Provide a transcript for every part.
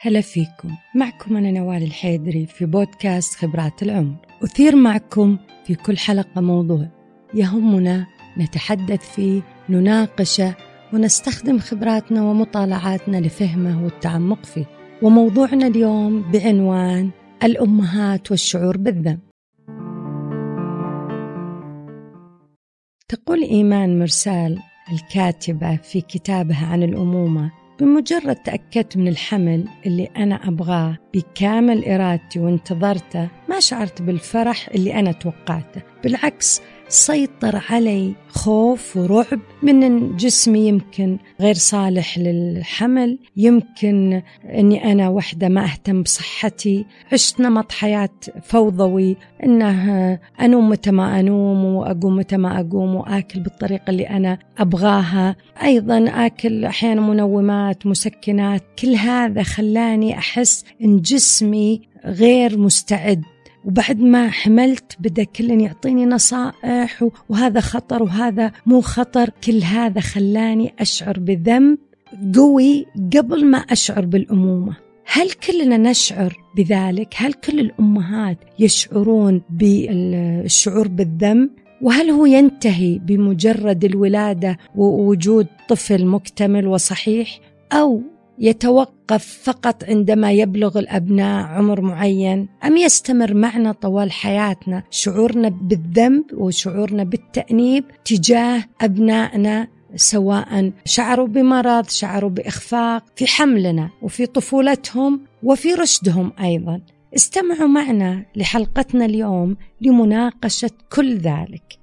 هلا فيكم. معكم أنا نوال الحيدري في بودكاست خبرات العمر. أثير معكم في كل حلقة موضوع يهمنا نتحدث فيه نناقشه ونستخدم خبراتنا ومطالعاتنا لفهمه والتعمق فيه. وموضوعنا اليوم بعنوان الأمهات والشعور بالذنب. تقول إيمان مرسال الكاتبة في كتابها عن الأمومة بمجرد تأكدت من الحمل اللي أنا أبغاه بكامل إرادتي وانتظرته ما شعرت بالفرح اللي أنا توقعته. بالعكس سيطر علي خوف ورعب من جسمي يمكن غير صالح للحمل يمكن أني أنا وحدة ما أهتم بصحتي. عشت نمط حياة فوضوي أنه أنوم متى ما أنوم وأقوم متى ما أقوم وآكل بالطريقة اللي أنا أبغاها. أيضا آكل أحيانا منومات مسكنات كل هذا خلاني أحس أن جسمي غير مستعد. وبعد ما حملت بدا كل يعطيني نصائح وهذا خطر وهذا مو خطر كل هذا خلاني أشعر بذنب قوي قبل ما أشعر بالأمومة هل كلنا نشعر بذلك؟ هل كل الأمهات يشعرون بالشعور بالذنب؟ وهل هو ينتهي بمجرد الولادة ووجود طفل مكتمل وصحيح؟ أو يتوقف فقط عندما يبلغ الأبناء عمر معين؟ أم يستمر معنا طوال حياتنا شعورنا بالذنب وشعورنا بالتأنيب تجاه أبنائنا سواء شعروا بمرض شعروا بإخفاق في حملنا وفي طفولتهم وفي رشدهم أيضا. استمعوا معنا لحلقتنا اليوم لمناقشة كل ذلك.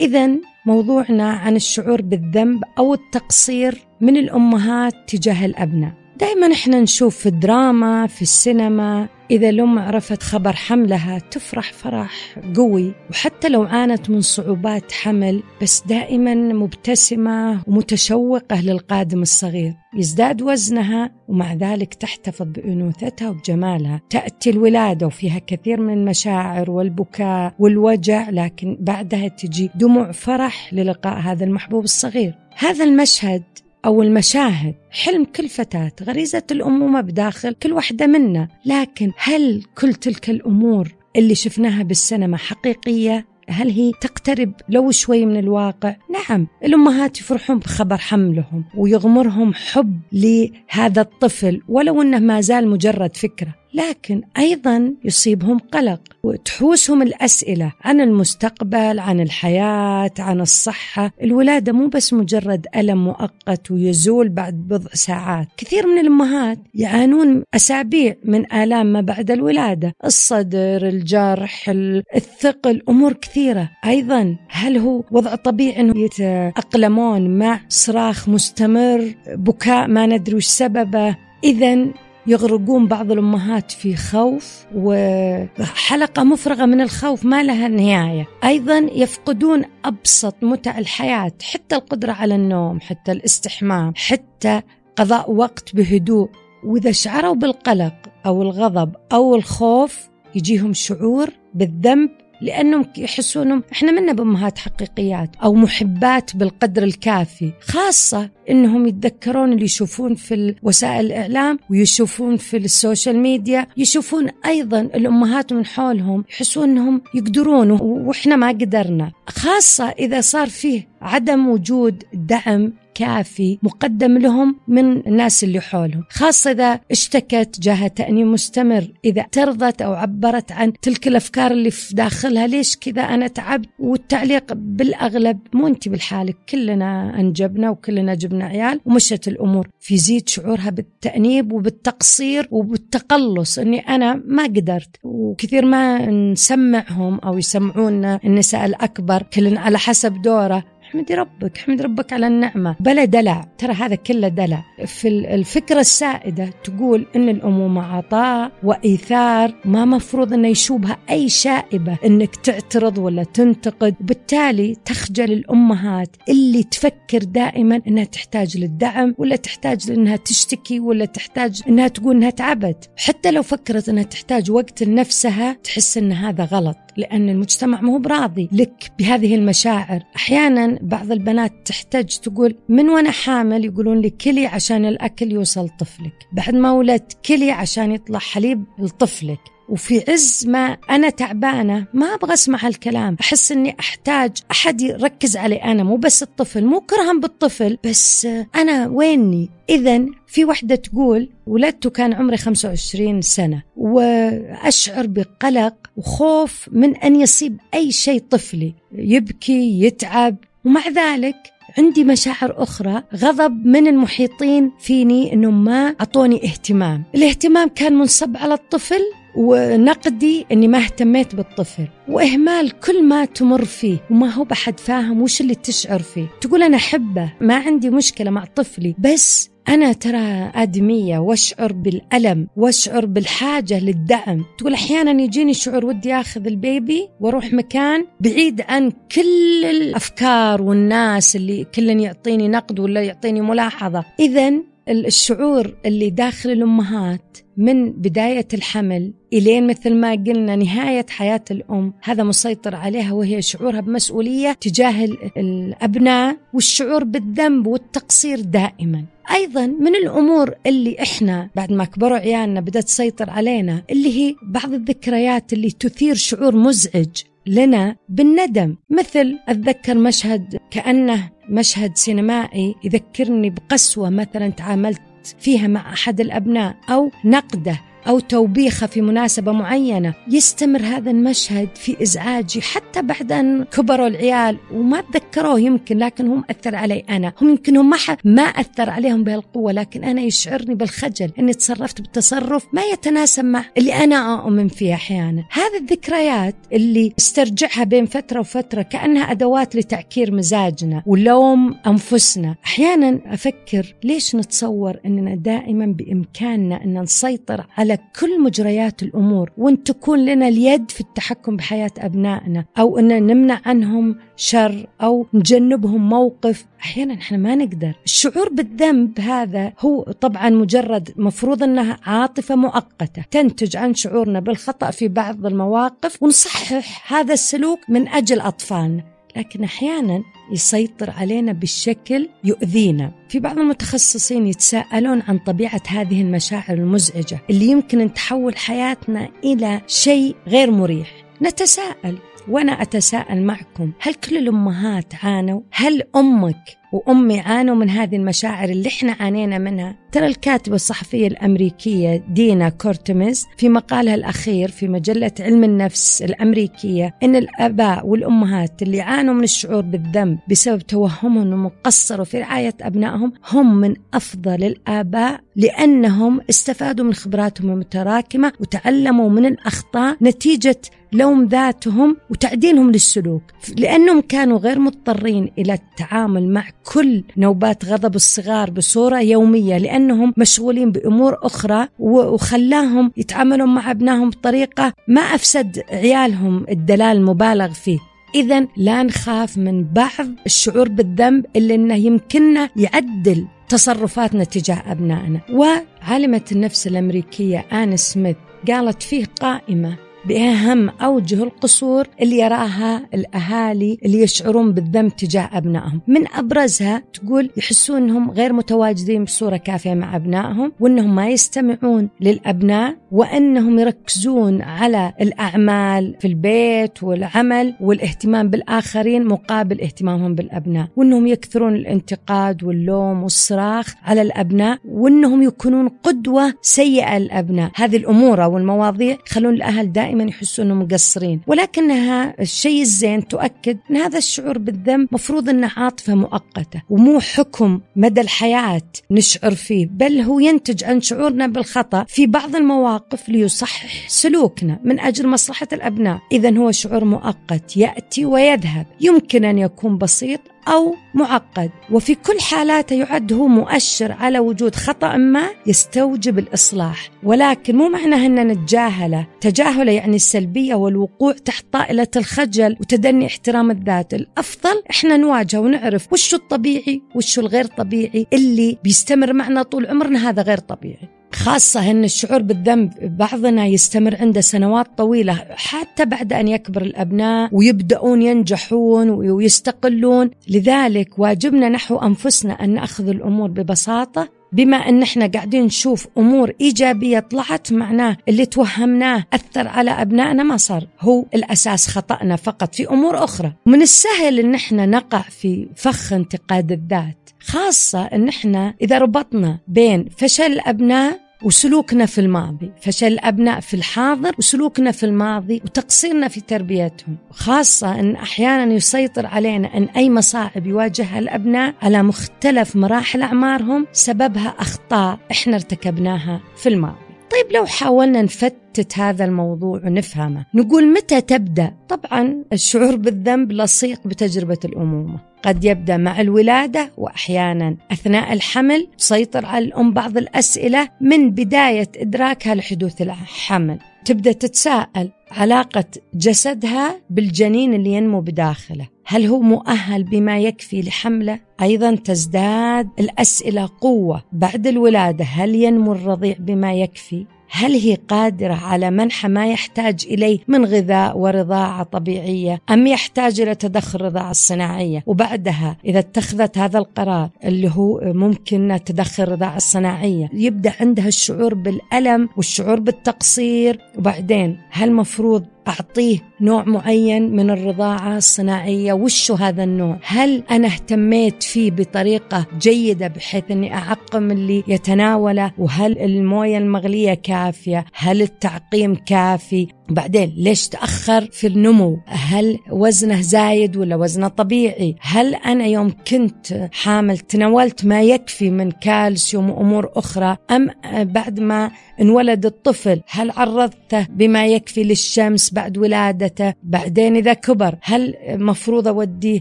إذا موضوعنا عن الشعور بالذنب أو التقصير من الأمهات تجاه الأبناء. دائما إحنا نشوف في الدراما في السينما إذا الأم عرفت خبر حملها تفرح فرح قوي. وحتى لو عانت من صعوبات حمل بس دائما مبتسمة ومتشوقة للقادم الصغير. يزداد وزنها ومع ذلك تحتفظ بأنوثتها وبجمالها. تأتي الولادة وفيها كثير من المشاعر والبكاء والوجع لكن بعدها تجي دموع فرح للقاء هذا المحبوب الصغير. هذا المشهد أو المشاهد. حلم كل فتاة. غريزة الأمومة بداخل كل واحدة منا. لكن هل كل تلك الأمور اللي شفناها بالسينما حقيقية؟ هل هي تقترب لو شوي من الواقع؟ نعم. الأمهات يفرحون بخبر حملهم ويغمرهم حب لهذا الطفل ولو أنه ما زال مجرد فكرة. لكن أيضا يصيبهم قلق وتحوسهم الأسئلة عن المستقبل عن الحياة عن الصحة. الولادة مو بس مجرد ألم مؤقت ويزول بعد بضع ساعات. كثير من الأمهات يعانون أسابيع من آلام ما بعد الولادة. الصدر الجرح الثقل أمور كثيرة. أيضا هل هو وضع طبيعي إنه يتأقلمون مع صراخ مستمر بكاء ما ندري وش سببه؟ اذا يغرقون بعض الأمهات في خوف وحلقة مفرغة من الخوف ما لها نهاية. أيضا يفقدون أبسط متع الحياة حتى القدرة على النوم حتى الاستحمام حتى قضاء وقت بهدوء. وإذا شعروا بالقلق أو الغضب أو الخوف يجيهم شعور بالذنب لأنهم يحسون إحنا منا بأمهات حقيقيات أو محبات بالقدر الكافي خاصة إنهم يتذكرون اللي يشوفون في وسائل الإعلام ويشوفون في ال social media يشوفون أيضا الأمهات من حولهم يحسون إنهم يقدرون وإحنا ما قدرنا خاصة إذا صار فيه عدم وجود دعم كافي مقدم لهم من الناس اللي حولهم. خاصة إذا اشتكت جاها تأنيب مستمر. إذا اعترضت أو عبرت عن تلك الأفكار اللي في داخلها ليش كذا أنا تعبت؟ والتعليق بالأغلب مو أنت بالحالك. كلنا أنجبنا وكلنا جبنا عيال ومشت الأمور. في زيد شعورها بالتأنيب وبالتقصير وبالتقلص أني أنا ما قدرت. وكثير ما نسمعهم أو يسمعونا. النساء الأكبر كل على حسب دوره. احمدي ربك احمدي ربك على النعمة. بلا دلع ترى هذا كله دلع. في الفكرة السائدة تقول إن الأمومة عطاء وإيثار ما مفروض أنه يشوبها أي شائبة أنك تعترض ولا تنتقد. وبالتالي تخجل الأمهات اللي تفكر دائما أنها تحتاج للدعم ولا تحتاج لأنها تشتكي ولا تحتاج أنها تقول أنها تعبت. حتى لو فكرت أنها تحتاج وقت لنفسها تحس أن هذا غلط لأن المجتمع مو براضي لك بهذه المشاعر. أحيانا بعض البنات تحتاج تقول من وأنا حامل يقولون لي كلي عشان الأكل يوصل طفلك. بعد ما ولدت كلي عشان يطلع حليب لطفلك. وفي عز ما أنا تعبانة ما أبغى أسمع هالكلام. أحس أني أحتاج أحد يركز علي أنا. مو بس الطفل مو كرها بالطفل بس أنا ويني؟ إذا في وحدة تقول ولدت وكان عمري 25 سنة. وأشعر بقلق وخوف من أن يصيب أي شيء طفلي. يبكي يتعب ومع ذلك عندي مشاعر أخرى غضب من المحيطين فيني أنهم ما أعطوني اهتمام. الاهتمام كان منصب على الطفل ونقدي إني ما اهتميت بالطفل. وإهمال كل ما تمر فيه وما هو بحد فاهم وش اللي تشعر فيه. تقول أنا أحبه ما عندي مشكلة مع طفلي بس أنا ترى آدمية وأشعر بالألم وأشعر بالحاجة للدعم. تقول أحيانا يجيني شعور ودي أخذ البيبي وأروح مكان بعيد عن كل الأفكار والناس اللي كل يعطيني نقد ولا يعطيني ملاحظة. إذا الشعور اللي داخل الأمهات من بداية الحمل إلين مثل ما قلنا نهاية حياة الأم هذا مسيطر عليها وهي شعورها بمسؤولية تجاه الأبناء والشعور بالذنب والتقصير دائما. أيضا من الأمور اللي إحنا بعد ما كبروا عيالنا بدأت تسيطر علينا اللي هي بعض الذكريات اللي تثير شعور مزعج لنا بالندم. مثل أتذكر مشهد كأنه مشهد سينمائي يذكرني بقسوة مثلا تعاملت فيها مع أحد الأبناء أو نقده. أو توبيخة في مناسبة معينة. يستمر هذا المشهد في إزعاجي حتى بعد أن كبروا العيال وما تذكروه يمكن لكن هم أثر علي أنا. هم يمكن هم ما, ما أثر عليهم بهالقوة لكن أنا يشعرني بالخجل أني تصرفت بتصرف ما يتناسب مع اللي أنا أؤمن فيه أحيانا. هذه الذكريات اللي استرجعها بين فترة وفترة كأنها أدوات لتعكير مزاجنا ولوم أنفسنا. أحيانا أفكر ليش نتصور أننا دائما بإمكاننا أن نسيطر على كل مجريات الأمور وإن تكون لنا اليد في التحكم بحياة أبنائنا أو إن نمنع عنهم شر أو نجنبهم موقف أحيانا إحنا ما نقدر. الشعور بالذنب هذا هو طبعا مجرد مفروض إنها عاطفة مؤقتة تنتج عن شعورنا بالخطأ في بعض المواقف ونصحح هذا السلوك من أجل أطفالنا. لكن أحيانا يسيطر علينا بالشكل يؤذينا. في بعض المتخصصين يتساءلون عن طبيعة هذه المشاعر المزعجة اللي يمكن أن تحول حياتنا إلى شيء غير مريح. نتساءل. وأنا أتساءل معكم هل كل الأمهات عانوا؟ هل أمك وأمي عانوا من هذه المشاعر اللي إحنا عانينا منها ترى الكاتبة الصحفية الأمريكية دينا كورتمز في مقالها الأخير في مجلة علم النفس الأمريكية إن الآباء والأمهات اللي عانوا من الشعور بالذنب بسبب توهمهم أنهم قصروا في رعاية أبنائهم هم من أفضل الآباء لأنهم استفادوا من خبراتهم المتراكمة وتعلموا من الأخطاء نتيجة لوم ذاتهم وتعديلهم للسلوك لأنهم كانوا غير مضطرين إلى التعامل مع كل نوبات غضب الصغار بصورة يومية لأنهم مشغولين بأمور أخرى وخلاهم يتعاملون مع أبنائهم بطريقة ما أفسد عيالهم الدلال المبالغ فيه. إذا لا نخاف من بعض الشعور بالذنب اللي إنه يمكننا يعدل تصرفاتنا تجاه أبنائنا. وعالمة النفس الأمريكية آن سميث قالت فيه قائمة بأهم أوجه القصور اللي يراها الأهالي اللي يشعرون بالذنب تجاه أبنائهم. من أبرزها تقول يحسون أنهم غير متواجدين بصورة كافية مع أبنائهم وأنهم ما يستمعون للأبناء وأنهم يركزون على الأعمال في البيت والعمل والاهتمام بالآخرين مقابل اهتمامهم بالأبناء. وأنهم يكثرون الانتقاد واللوم والصراخ على الأبناء وأنهم يكونون قدوة سيئة للأبناء. هذه الأمور أو المواضيع يخلون الأهل دائما دائما يحسوا إنهم مقصرين. ولكنها الشيء الزين تؤكد إن هذا الشعور بالذنب مفروض إنه عاطفة مؤقتة ومو حكم مدى الحياة نشعر فيه بل هو ينتج عن شعورنا بالخطأ في بعض المواقف ليصحح سلوكنا من أجل مصلحة الأبناء. اذا هو شعور مؤقت يأتي ويذهب. يمكن أن يكون بسيط أو معقد وفي كل حالاته يعد هو مؤشر على وجود خطأ ما يستوجب الإصلاح. ولكن مو معناه أن نتجاهله. تجاهله يعني السلبية والوقوع تحت طائلة الخجل وتدني احترام الذات. الأفضل إحنا نواجهه ونعرف وش الطبيعي وش الغير طبيعي اللي بيستمر معنا طول عمرنا هذا غير طبيعي. خاصة أن الشعور بالذنب بعضنا يستمر عنده سنوات طويلة حتى بعد أن يكبر الأبناء ويبدأون ينجحون ويستقلون. لذلك واجبنا نحو أنفسنا أن نأخذ الأمور ببساطة بما أن إحنا قاعدين نشوف أمور إيجابية طلعت معناه اللي توهمناه أثر على أبنائنا ما صار. هو الأساس خطأنا فقط في أمور أخرى. من السهل أن إحنا نقع في فخ انتقاد الذات خاصة أن إحنا إذا ربطنا بين فشل الأبناء وسلوكنا في الماضي فشل الأبناء في الحاضر وسلوكنا في الماضي وتقصيرنا في تربيتهم. خاصة أن أحيانا يسيطر علينا أن أي مصاعب يواجهها الأبناء على مختلف مراحل أعمارهم سببها أخطاء إحنا ارتكبناها في الماضي. طيب لو حاولنا نفتت هذا الموضوع ونفهمه نقول متى تبدأ؟ طبعا الشعور بالذنب لصيق بتجربة الأمومة. قد يبدأ مع الولادة واحيانا أثناء الحمل تسيطر على الأم بعض الأسئلة من بداية إدراكها لحدوث الحمل. تبدأ تتساءل علاقة جسدها بالجنين اللي ينمو بداخله. هل هو مؤهل بما يكفي لحمله؟ أيضا تزداد الأسئلة قوة بعد الولادة. هل ينمو الرضيع بما يكفي؟ هل هي قادرة على منح ما يحتاج إليه من غذاء ورضاعة طبيعية أم يحتاج إلى تدخل الرضاعة الصناعية؟ وبعدها إذا اتخذت هذا القرار اللي هو ممكن تدخل الرضاعة الصناعية يبدأ عندها الشعور بالألم والشعور بالتقصير. وبعدين هل مفروض أعطيه نوع معين من الرضاعة الصناعية. وشو هذا النوع؟ هل أنا اهتميت فيه بطريقة جيدة بحيث أني أعقم اللي يتناوله؟ وهل الموية المغلية كافية؟ هل التعقيم كافي؟ بعدين ليش تأخر في النمو؟ هل وزنه زايد ولا وزنه طبيعي؟ هل أنا يوم كنت حامل تناولت ما يكفي من كالسيوم وأمور أخرى؟ أم بعد ما انولد الطفل هل عرضته بما يكفي للشمس بعد ولادته؟ بعدين إذا كبر هل مفروض أوديه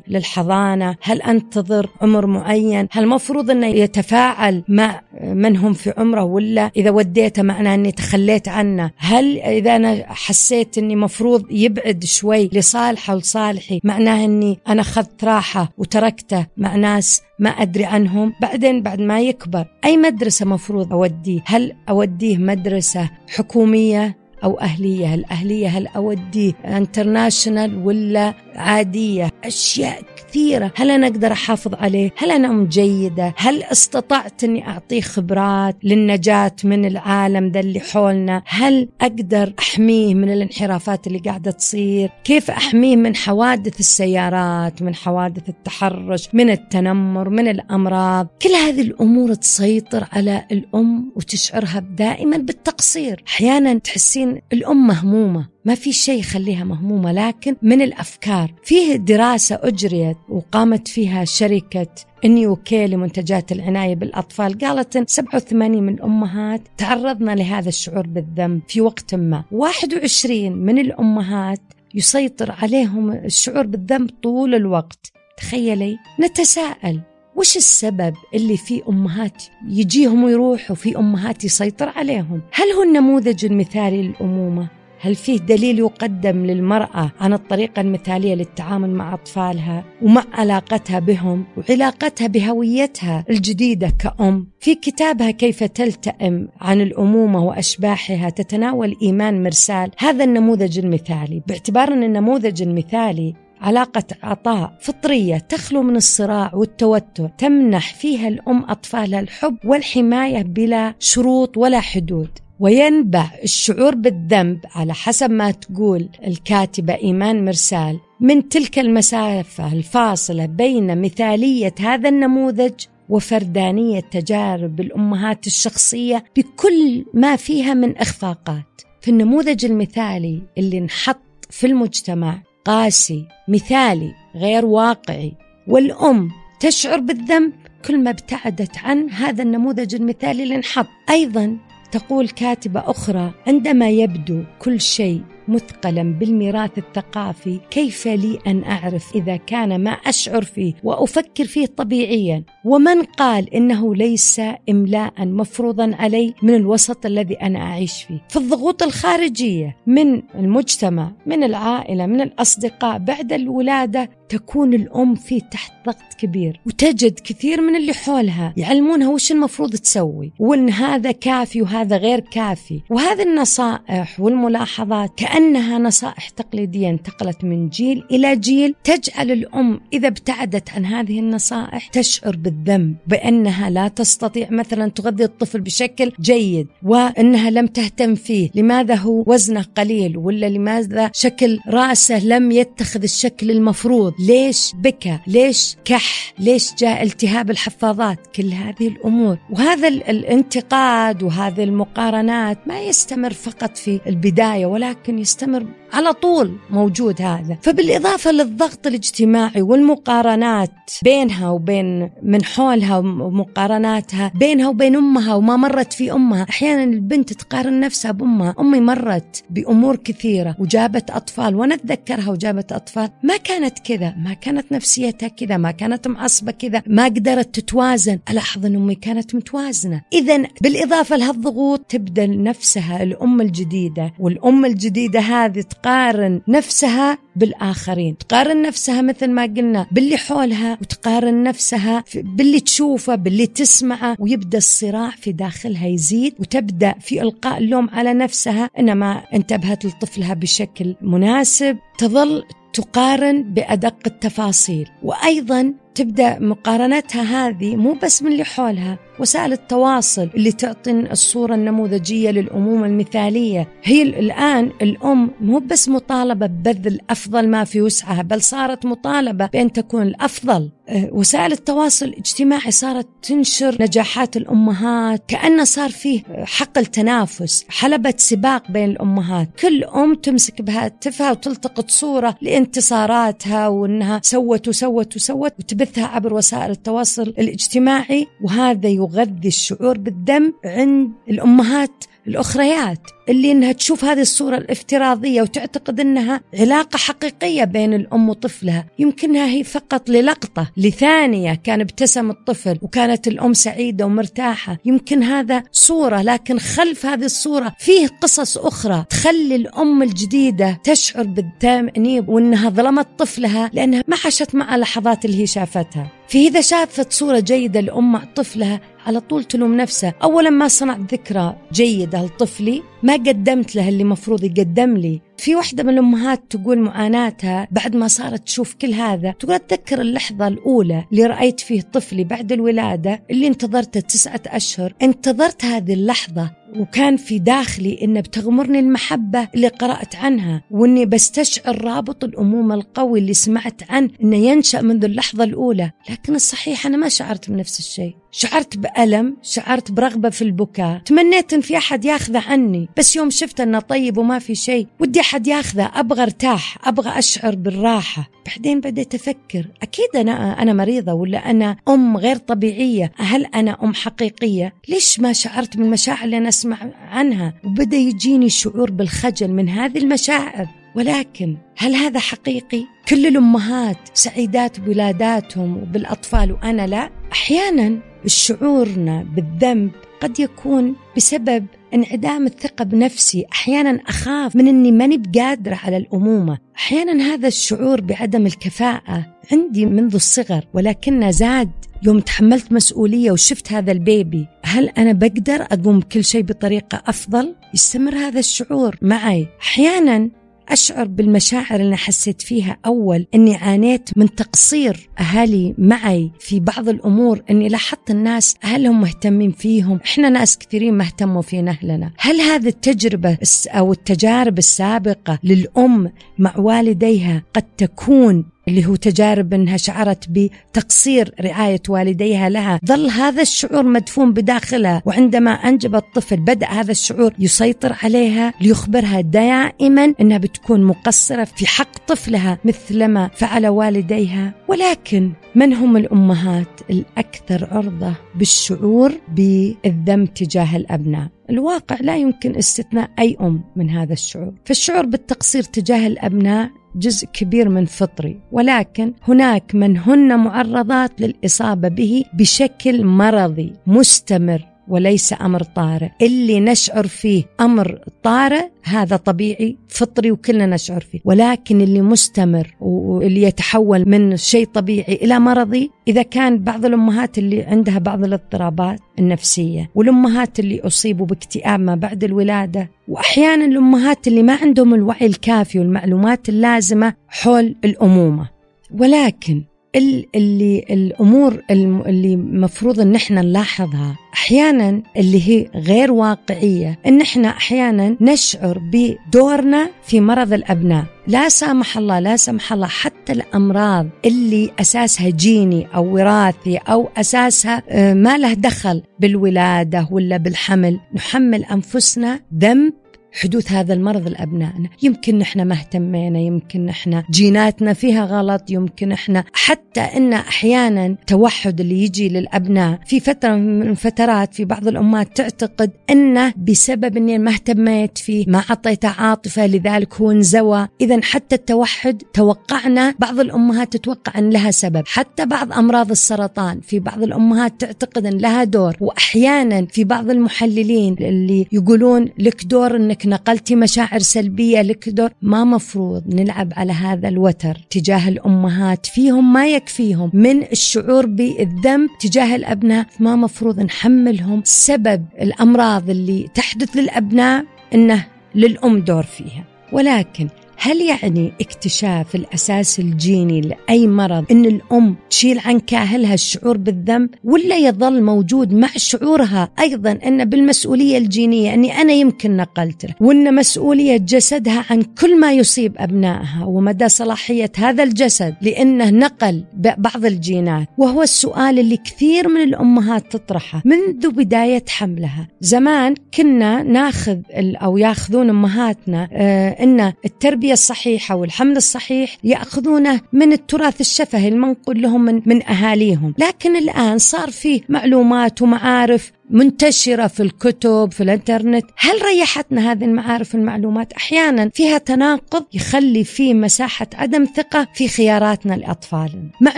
للحضانة؟ هل أنتظر عمر معين؟ هل مفروض أنه يتفاعل مع من هم في عمره ولا إذا وديته معناه أني تخليت عنه؟ هل إذا أنا حسيت أني مفروض يبعد شوي لصالحه ولصالحي. معناه أني أنا أخذت راحة وتركته مع ناس ما أدري عنهم. بعدين بعد ما يكبر أي مدرسة مفروض أوديه؟ هل أوديه مدرسة حكومية أو أهلية؟ الأهلية هل أوديه؟ international ولا عادية؟ أشياء كثيرة. هل أنا أقدر أحافظ عليه؟ هل أنا أم جيدة؟ هل استطعت أني أعطيه خبرات للنجاة من العالم ذا اللي حولنا؟ هل أقدر أحميه من الانحرافات اللي قاعدة تصير؟ كيف أحميه من حوادث السيارات من حوادث التحرش من التنمر من الأمراض؟ كل هذه الأمور تسيطر على الأم وتشعرها دائما بالتقصير. أحيانا تحسين الأم مهمومة. ما في شيء يخليها مهمومة لكن من الأفكار. فيه دراسة أجريت وقامت فيها شركة انيو كي لمنتجات العناية بالأطفال. قالت 87 من الأمهات تعرضنا لهذا الشعور بالذنب في وقت ما. 21 من الأمهات يسيطر عليهم الشعور بالذنب طول الوقت. تخيلي نتساءل وش السبب اللي في أمهات يجيهم ويروحوا في أمهات يسيطر عليهم؟ هل هو النموذج المثالي للأمومة؟ هل فيه دليل يقدم للمرأة عن الطريقة المثالية للتعامل مع أطفالها ومع علاقتها بهم وعلاقتها بهويتها الجديدة كأم؟ في كتابها كيف تلتئم عن الأمومة وأشباحها تتناول إيمان مرسال. هذا النموذج المثالي. باعتبار أن النموذج المثالي علاقة عطاء فطرية تخلو من الصراع والتوتر تمنح فيها الأم أطفالها الحب والحماية بلا شروط ولا حدود. وينبع الشعور بالذنب على حسب ما تقول الكاتبة إيمان مرسال من تلك المسافة الفاصلة بين مثالية هذا النموذج وفردانية تجارب الأمهات الشخصية بكل ما فيها من إخفاقات. في النموذج المثالي اللي انحط في المجتمع قاسي مثالي غير واقعي والأم تشعر بالذنب كل ما ابتعدت عن هذا النموذج المثالي اللي انحط. أيضا تقول كاتبة أخرى عندما يبدو كل شيء مثقلا بالميراث الثقافي كيف لي أن أعرف إذا كان ما أشعر فيه وأفكر فيه طبيعيا؟ ومن قال إنه ليس املاء مفروضا علي من الوسط الذي أنا أعيش فيه؟ في الضغوط الخارجية من المجتمع من العائلة من الأصدقاء بعد الولادة تكون الأم فيه تحت ضغط كبير وتجد كثير من اللي حولها يعلمونها وش المفروض تسوي وإن هذا كافي وهذا غير كافي. وهذه النصائح والملاحظات كأنها نصائح تقليدية انتقلت من جيل إلى جيل تجعل الأم إذا ابتعدت عن هذه النصائح تشعر بالذنب بأنها لا تستطيع مثلا تغذي الطفل بشكل جيد وأنها لم تهتم فيه. لماذا هو وزنه قليل ولا لماذا شكل رأسه لم يتخذ الشكل المفروض؟ ليش بكى ليش كح؟ ليش جاء التهاب الحفاضات كل هذه الأمور. وهذا الانتقاد وهذه المقارنات ما يستمر فقط في البداية ولكن يستمر على طول موجود هذا. فبالإضافة للضغط الاجتماعي والمقارنات بينها وبين من حولها ومقارناتها بينها وبين أمها وما مرت في أمها أحيانا البنت تقارن نفسها بأمها. أمي مرت بأمور كثيرة وجابت أطفال وأنا أتذكرها وجابت أطفال. ما كانت كذا ما كانت نفسيتها كذا ما كانت معصبة كذا ما قدرت تتوازن. ألاحظ أن أمي كانت متوازنة. إذا بالإضافة لهالضغوط تبدأ نفسها الأم الجديدة والأم الجديدة هذه تقارن نفسها بالآخرين. تقارن نفسها مثل ما قلنا باللي حولها وتقارن نفسها باللي تشوفه باللي تسمعه ويبدأ الصراع في داخلها يزيد وتبدأ في إلقاء اللوم على نفسها إن ما انتبهت لطفلها بشكل مناسب. تظل تقارن بأدق التفاصيل. وأيضا تبدأ مقارنتها هذه مو بس من اللي حولها وسائل التواصل اللي تعطي الصورة النموذجية للأمومة المثالية. هي الآن الأم مو بس مطالبة ببذل أفضل ما في وسعها بل صارت مطالبة بأن تكون الأفضل. أه، وسائل التواصل الاجتماعي صارت تنشر نجاحات الأمهات كأنه صار فيه حقل تنافس حلبة سباق بين الأمهات. كل أم تمسك بهاتفها وتلتقط صورة لانتصاراتها وأنها سوت وسوت وسوت وتبثها عبر وسائل التواصل الاجتماعي وهذا يغذي الشعور بالذنب عند الأمهات الأخريات اللي إنها تشوف هذه الصورة الافتراضية وتعتقد إنها علاقة حقيقية بين الأم وطفلها، يمكنها هي فقط للقطة، لثانية كان ابتسم الطفل وكانت الأم سعيدة ومرتاحة، يمكن هذا صورة لكن خلف هذه الصورة فيه قصص أخرى تخلي الأم الجديدة تشعر بالتأنيب وإنها ظلمت طفلها لأنها ما عاشت مع اللحظات اللي هي شافتها. فإذا شافت صورة جيدة لأم مع طفلها على طول تلوم نفسها. أولا ما صنعت ذكرى جيدة لطفلي ما قدمت له اللي مفروض يقدم لي. في واحدة من الأمهات تقول معاناتها بعد ما صارت تشوف كل هذا تقول أتذكر اللحظة الأولى اللي رأيت فيه طفلي بعد الولادة اللي انتظرته تسعة أشهر. انتظرت هذه اللحظة وكان في داخلي إن بتغمرني المحبة اللي قرأت عنها وإني بستشعر رابط الأمومة القوي اللي سمعت عنه إنه ينشأ منذ اللحظة الأولى. لكن الصحيح أنا ما شعرت بنفس الشيء. شعرت بألم شعرت برغبة في البكاء. تمنيت إن في أحد ياخذه عني. بس يوم شفت إنه طيب وما في شيء ودي أحد ياخذه. أبغى أرتاح أبغى أشعر بالراحة. بعدين بديت أفكر أكيد أنا أنا مريضة ولا أنا أم غير طبيعية؟ هل أنا أم حقيقية؟ ليش ما شعرت بالمشاعر اللي أنا أسمع عنها؟ وبدأ يجيني شعور بالخجل من هذه المشاعر. ولكن هل هذا حقيقي؟ كل الأمهات سعيدات بولاداتهم وبالأطفال وأنا لا؟ أحيانا شعورنا بالذنب قد يكون بسبب انعدام الثقة بنفسي. أحيانا أخاف من أني ماني بقادرة على الأمومة. أحيانا هذا الشعور بعدم الكفاءة عندي منذ الصغر ولكنه زاد. يوم تحملت مسؤولية وشفت هذا البيبي هل أنا بقدر أقوم بكل شيء بطريقة أفضل؟ يستمر هذا الشعور معي. أحيانا أشعر بالمشاعر اللي حسيت فيها أول أني عانيت من تقصير أهلي معي في بعض الأمور أني لاحظت الناس أهلهم مهتمين فيهم إحنا ناس كثيرين ما اهتموا فينا أهلنا. هل هذه التجربة أو التجارب السابقة للأم مع والديها قد تكون اللي هو تجارب إنها شعرت بتقصير رعاية والديها لها، ظل هذا الشعور مدفون بداخلها وعندما انجبت طفل بدأ هذا الشعور يسيطر عليها ليخبرها دائما إنها بتكون مقصرة في حق طفلها مثلما فعل والديها، ولكن من هم الأمهات الأكثر عرضة بالشعور بالذنب تجاه الأبناء؟ الواقع لا يمكن استثناء أي أم من هذا الشعور، فالشعور بالتقصير تجاه الأبناء جزء كبير من فطري ولكن هناك من هن معرضات للإصابة به بشكل مرضي مستمر. وليس أمر طارئ. اللي نشعر فيه أمر طارئ هذا طبيعي فطري وكلنا نشعر فيه. ولكن اللي مستمر واللي يتحول من شيء طبيعي إلى مرضي إذا كان بعض الأمهات اللي عندها بعض الاضطرابات النفسية والأمهات اللي أصيبوا باكتئاب ما بعد الولادة وأحيانا الأمهات اللي ما عندهم الوعي الكافي والمعلومات اللازمة حول الأمومة. ولكن اللي الأمور اللي مفروض إن إحنا نلاحظها أحيانا اللي هي غير واقعية إن إحنا أحيانا نشعر بدورنا في مرض الأبناء. لا سامح الله لا سمح الله حتى الأمراض اللي أساسها جيني أو وراثي أو أساسها آه، ما له دخل بالولادة ولا بالحمل. نحمل أنفسنا ذنب حدوث هذا المرض لأبنائنا. يمكن نحن ما اهتمينا يمكن نحن جيناتنا فيها غلط يمكن إحنا حتى إن أحيانا توحد اللي يجي للأبناء في فترة من الفترات في بعض الأمهات تعتقد انه بسبب إني ما اهتميت فيه ما اعطيته عاطفة لذلك هو انزوى. اذا حتى التوحد توقعنا بعض الأمهات تتوقع إن لها سبب. حتى بعض أمراض السرطان في بعض الأمهات تعتقد إن لها دور. وأحيانا في بعض المحللين اللي يقولون لك دور إنك نقلتي مشاعر سلبية لك دور ما مفروض نلعب على هذا الوتر تجاه الأمهات فيهم ما يكفيهم من الشعور بالذنب تجاه الأبناء. ما مفروض نحملهم سبب الأمراض اللي تحدث للأبناء أنه للأم دور فيها. ولكن هل يعني اكتشاف الأساس الجيني لأي مرض إن الأم تشيل عن كاهلها الشعور بالذنب ولا يظل موجود مع شعورها أيضا إن بالمسؤولية الجينية أني أنا يمكن نقلت له وإن مسؤولية جسدها عن كل ما يصيب أبنائها ومدى صلاحية هذا الجسد لأنه نقل بعض الجينات. وهو السؤال اللي كثير من الأمهات تطرحه منذ بداية حملها. زمان كنا ناخذ أو ياخذون أمهاتنا آه إن التربية التربية الصحيحة والحمل الصحيح يأخذونه من التراث الشفهي المنقول لهم من, من أهاليهم. لكن الآن صار فيه معلومات ومعارف منتشرة في الكتب في الإنترنت. هل ريحتنا هذه المعارف المعلومات أحيانا فيها تناقض يخلي في مساحة عدم ثقة في خياراتنا لأطفالنا؟ مع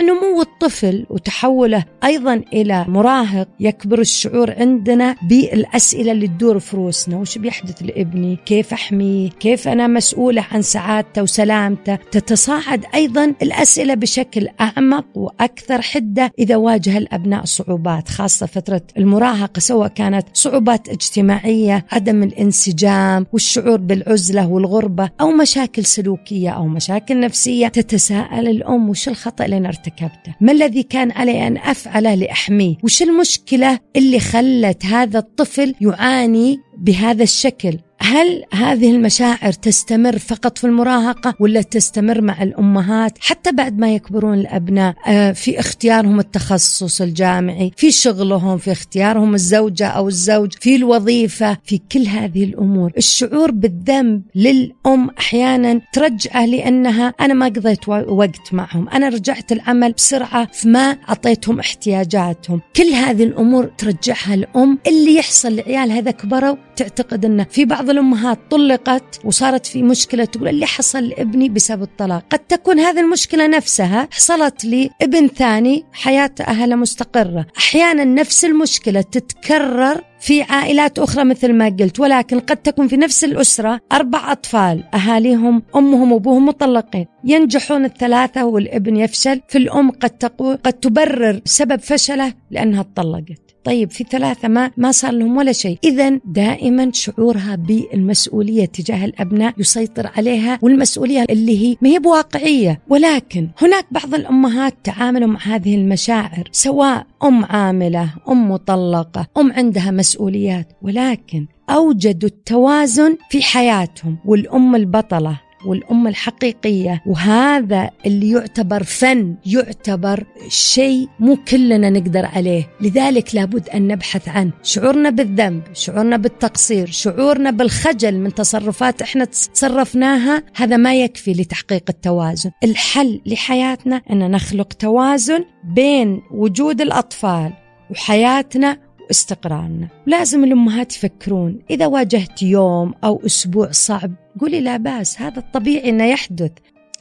نمو الطفل وتحوله أيضا إلى مراهق يكبر الشعور عندنا بالأسئلة اللي تدور في روسنا. وش بيحدث لابني؟ كيف أحميه؟ كيف أنا مسؤولة عن سعادته وسلامته؟ تتصاعد أيضا الأسئلة بشكل أعمق وأكثر حدة إذا واجه الأبناء صعوبات خاصة فترة المراهقة سواء كانت صعوبات اجتماعية عدم الانسجام والشعور بالعزلة والغربة أو مشاكل سلوكية أو مشاكل نفسية تتساءل الأم وش الخطأ اللي أنا ارتكبته؟ ما الذي كان علي أن أفعله لأحميه وش المشكلة اللي خلت هذا الطفل يعاني بهذا الشكل. هل هذه المشاعر تستمر فقط في المراهقة ولا تستمر مع الأمهات؟ حتى بعد ما يكبرون الأبناء آه، في اختيارهم التخصص الجامعي في شغلهم في اختيارهم الزوجة أو الزوج في الوظيفة في كل هذه الأمور. الشعور بالذنب للأم أحيانا ترجعه لأنها أنا ما قضيت وقت معهم أنا رجعت العمل بسرعة فما أعطيتهم احتياجاتهم. كل هذه الأمور ترجعها الأم اللي يحصل لعيال هذا كبروا تعتقد أنه في بعض الأمهات طلقت وصارت في مشكلة تقول اللي حصل لابني بسبب الطلاق. قد تكون هذه المشكلة نفسها حصلت لي ابن ثاني حياة أهله مستقرة. أحيانا نفس المشكلة تتكرر في عائلات أخرى مثل ما قلت ولكن قد تكون في نفس الأسرة أربع أطفال أهاليهم أمهم وأبوهم مطلقين. ينجحون الثلاثة والابن يفشل في الأم قد تقول قد تبرر سبب فشله لأنها اتطلقت. طيب في ثلاثة ما ما صار لهم ولا شيء. إذا دائما شعورها بالمسؤولية تجاه الأبناء يسيطر عليها والمسؤولية اللي هي ما هي بواقعية. ولكن هناك بعض الأمهات تعاملوا مع هذه المشاعر سواء أم عاملة أم مطلقة أم عندها مسؤوليات. ولكن أوجدوا التوازن في حياتهم والأم البطلة والأم الحقيقية. وهذا اللي يعتبر فن يعتبر شيء مو كلنا نقدر عليه. لذلك لابد أن نبحث عنه شعورنا بالذنب شعورنا بالتقصير شعورنا بالخجل من تصرفات إحنا تصرفناها. هذا ما يكفي لتحقيق التوازن. الحل لحياتنا أن نخلق توازن بين وجود الأطفال وحياتنا واستقرارنا. لازم الأمهات يفكرون إذا واجهت يوم أو أسبوع صعب قولي لا بأس هذا الطبيعي أنه يحدث.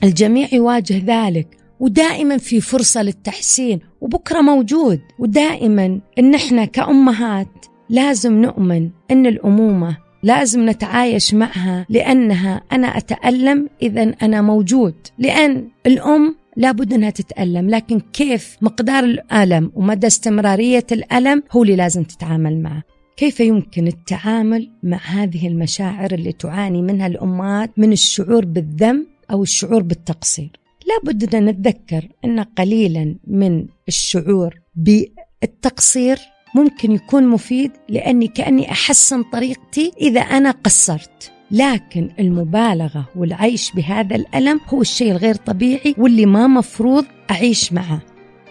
الجميع يواجه ذلك ودائما في فرصة للتحسين وبكرة موجود. ودائما إن إحنا كأمهات لازم نؤمن أن الأمومة لازم نتعايش معها لأنها أنا أتألم إذا أنا موجود. لأن الأم لابد أنها تتألم لكن كيف مقدار الألم ومدى استمرارية الألم هو اللي لازم تتعامل معه. كيف يمكن التعامل مع هذه المشاعر اللي تعاني منها الأمهات من الشعور بالذنب أو الشعور بالتقصير؟ لابد أن نتذكر أن قليلا من الشعور بالتقصير ممكن يكون مفيد لأني كأني أحسن طريقتي إذا أنا قصرت. لكن المبالغة والعيش بهذا الألم هو الشيء الغير طبيعي واللي ما مفروض أعيش معه.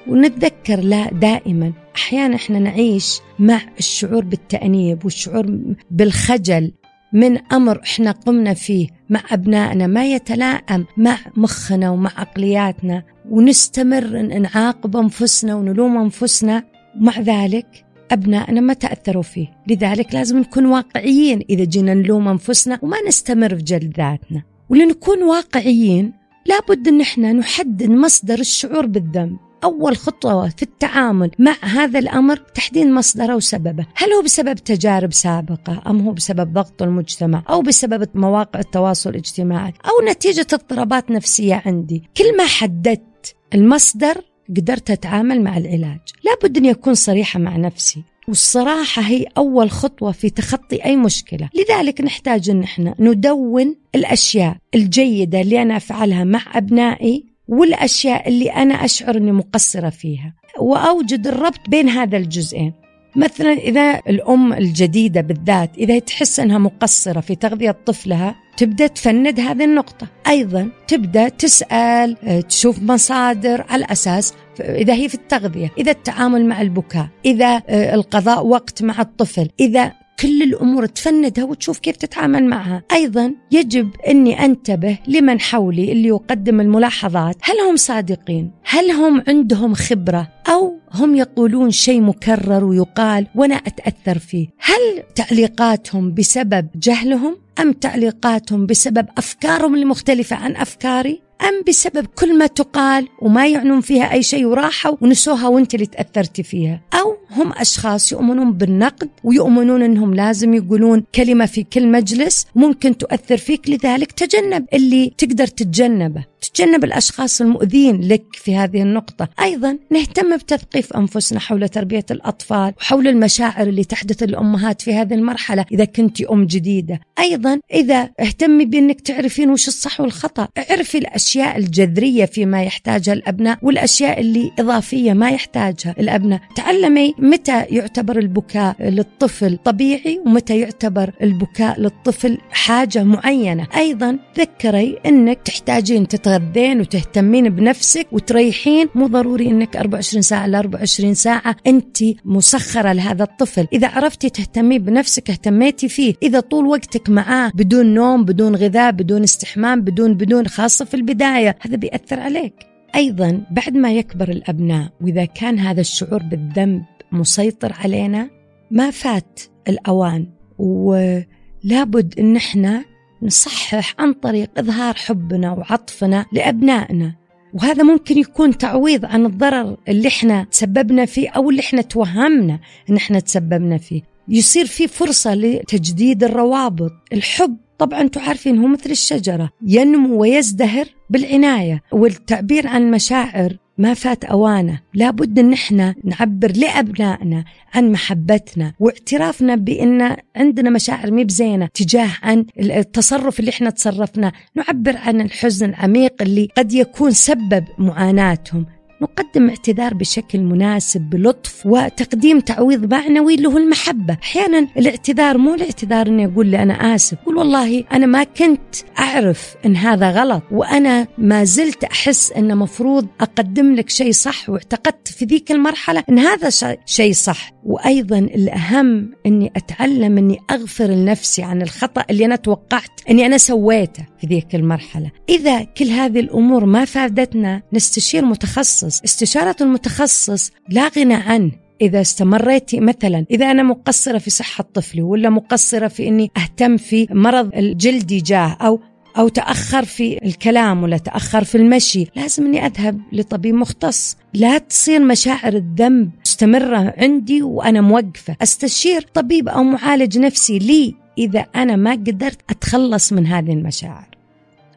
ونتذكر لا دائما أحيانا إحنا نعيش مع الشعور بالتأنيب والشعور بالخجل. من أمر إحنا قمنا فيه مع أبنائنا ما يتلائم مع مخنا ومع عقلياتنا ونستمر نعاقب أنفسنا ونلوم أنفسنا. ومع ذلك أبنائنا ما تأثروا فيه. لذلك لازم نكون واقعيين إذا جينا نلوم أنفسنا وما نستمر في جلد ذاتنا. ولنكون واقعيين لابد أن إحنا نحدد مصدر الشعور بالذنب. أول خطوة في التعامل مع هذا الأمر تحديد مصدره وسببه. هل هو بسبب تجارب سابقة أم هو بسبب ضغط المجتمع أو بسبب مواقع التواصل الاجتماعي أو نتيجة اضطرابات نفسية عندي؟ كل ما حددت المصدر قدرت أتعامل مع العلاج. لابد أن يكون صريحة مع نفسي. والصراحة هي أول خطوة في تخطي أي مشكلة. لذلك نحتاج أن إحنا ندون الأشياء الجيدة اللي أنا أفعلها مع أبنائي والأشياء اللي أنا أشعر أني مقصرة فيها. وأوجد الربط بين هذا الجزئين. مثلا إذا الأم الجديدة بالذات إذا تحس أنها مقصرة في تغذية طفلها تبدأ تفند هذه النقطة. أيضا تبدأ تسأل آه، تشوف مصادر على أساس إذا هي في التغذية إذا التعامل مع البكاء إذا آه، القضاء وقت مع الطفل إذا كل الأمور تفندها وتشوف كيف تتعامل معها، أيضا يجب أني أنتبه لمن حولي اللي يقدم الملاحظات، هل هم صادقين؟ هل هم عندهم خبرة أو هم يقولون شيء مكرر ويقال وأنا أتأثر فيه؟ هل تعليقاتهم بسبب جهلهم أم تعليقاتهم بسبب أفكارهم المختلفة عن أفكاري؟ أم بسبب كل ما تقال وما يعنون فيها أي شيء وراحوا ونسوها وانت اللي تأثرتي فيها. أو هم أشخاص يؤمنون بالنقد ويؤمنون أنهم لازم يقولون كلمة في كل مجلس ممكن تؤثر فيك لذلك تجنب اللي تقدر تتجنبه. تجنب الأشخاص المؤذين لك في هذه النقطة. أيضا نهتم بتثقيف أنفسنا حول تربية الأطفال وحول المشاعر اللي تحدث الأمهات في هذه المرحلة إذا كنت أم جديدة. أيضا إذا اهتمي بأنك تعرفين وش الصح والخطأ اعرفي الأشياء الجذرية فيما يحتاجها الأبناء والأشياء اللي إضافية ما يحتاجها الأبناء. تعلمي متى يعتبر البكاء للطفل طبيعي ومتى يعتبر البكاء للطفل حاجة معينة. أيضا ذكري أنك تحتاجين تتغير تتغذين وتهتمين بنفسك وتريحين مو ضروري إنك 24 ساعة ل 24 ساعة. أنت مسخرة لهذا الطفل. إذا عرفتي تهتمي بنفسك اهتميتي فيه. إذا طول وقتك معاه بدون نوم بدون غذاء بدون استحمام بدون بدون خاصة في البداية هذا بيأثر عليك. أيضا بعد ما يكبر الأبناء وإذا كان هذا الشعور بالذنب مسيطر علينا ما فات الأوان ولابد إن إحنا نصحح عن طريق إظهار حبنا وعطفنا لأبنائنا. وهذا ممكن يكون تعويض عن الضرر اللي إحنا تسببنا فيه أو اللي إحنا توهمنا إن إحنا تسببنا فيه. يصير في فرصة لتجديد الروابط الحب طبعا أنتم عارفين هو مثل الشجرة ينمو ويزدهر بالعناية والتعبير عن مشاعر ما فات أوانه. لابد أن إحنا نعبر لأبنائنا عن محبتنا واعترافنا بأن عندنا مشاعر مي بزينة تجاه عن التصرف اللي إحنا تصرفنا نعبر عن الحزن العميق اللي قد يكون سبب معاناتهم. نقدم اعتذار بشكل مناسب بلطف وتقديم تعويض معنوي اللي هو المحبة. أحيانا الاعتذار مو الاعتذار أني أقول لي أنا آسف قول والله أنا ما كنت أعرف أن هذا غلط وأنا ما زلت أحس أن مفروض أقدم لك شيء صح واعتقدت في ذيك المرحلة أن هذا شيء صح. وأيضا الأهم أني أتعلم أني أغفر لنفسي عن الخطأ اللي أنا توقعت أني أنا سويته. في ذيك المرحلة. إذا كل هذه الأمور ما فادتنا نستشير متخصص. استشارة المتخصص لا غنى عنه. إذا استمريتي مثلا إذا أنا مقصرة في صحة طفلي ولا مقصرة في إني أهتم في مرض الجلدي جاه أو أو تأخر في الكلام ولا تأخر في المشي لازم أني أذهب لطبيب مختص. لا تصير مشاعر الذنب مستمرة عندي وأنا موقفة. أستشير طبيب أو معالج نفسي لي. إذا أنا ما قدرت أتخلص من هذه المشاعر.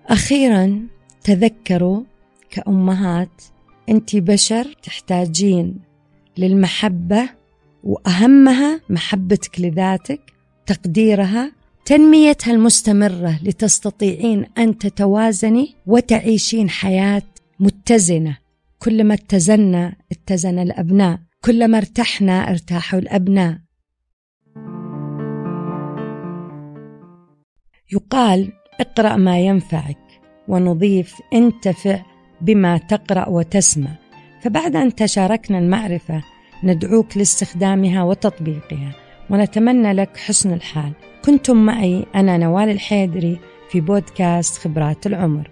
أخيرا تذكروا كأمهات أنت بشر تحتاجين للمحبة وأهمها محبتك لذاتك تقديرها تنميتها المستمرة لتستطيعين أن تتوازني وتعيشين حياة متزنة. كلما اتزنا اتزن الأبناء. كلما ارتحنا ارتاحوا الأبناء. يقال اقرأ ما ينفعك ونضيف انتفع بما تقرأ وتسمع. فبعد أن تشاركنا المعرفة ندعوك لاستخدامها وتطبيقها ونتمنى لك حسن الحال. كنتم معي أنا نوال الحيدري في بودكاست خبرات العمر.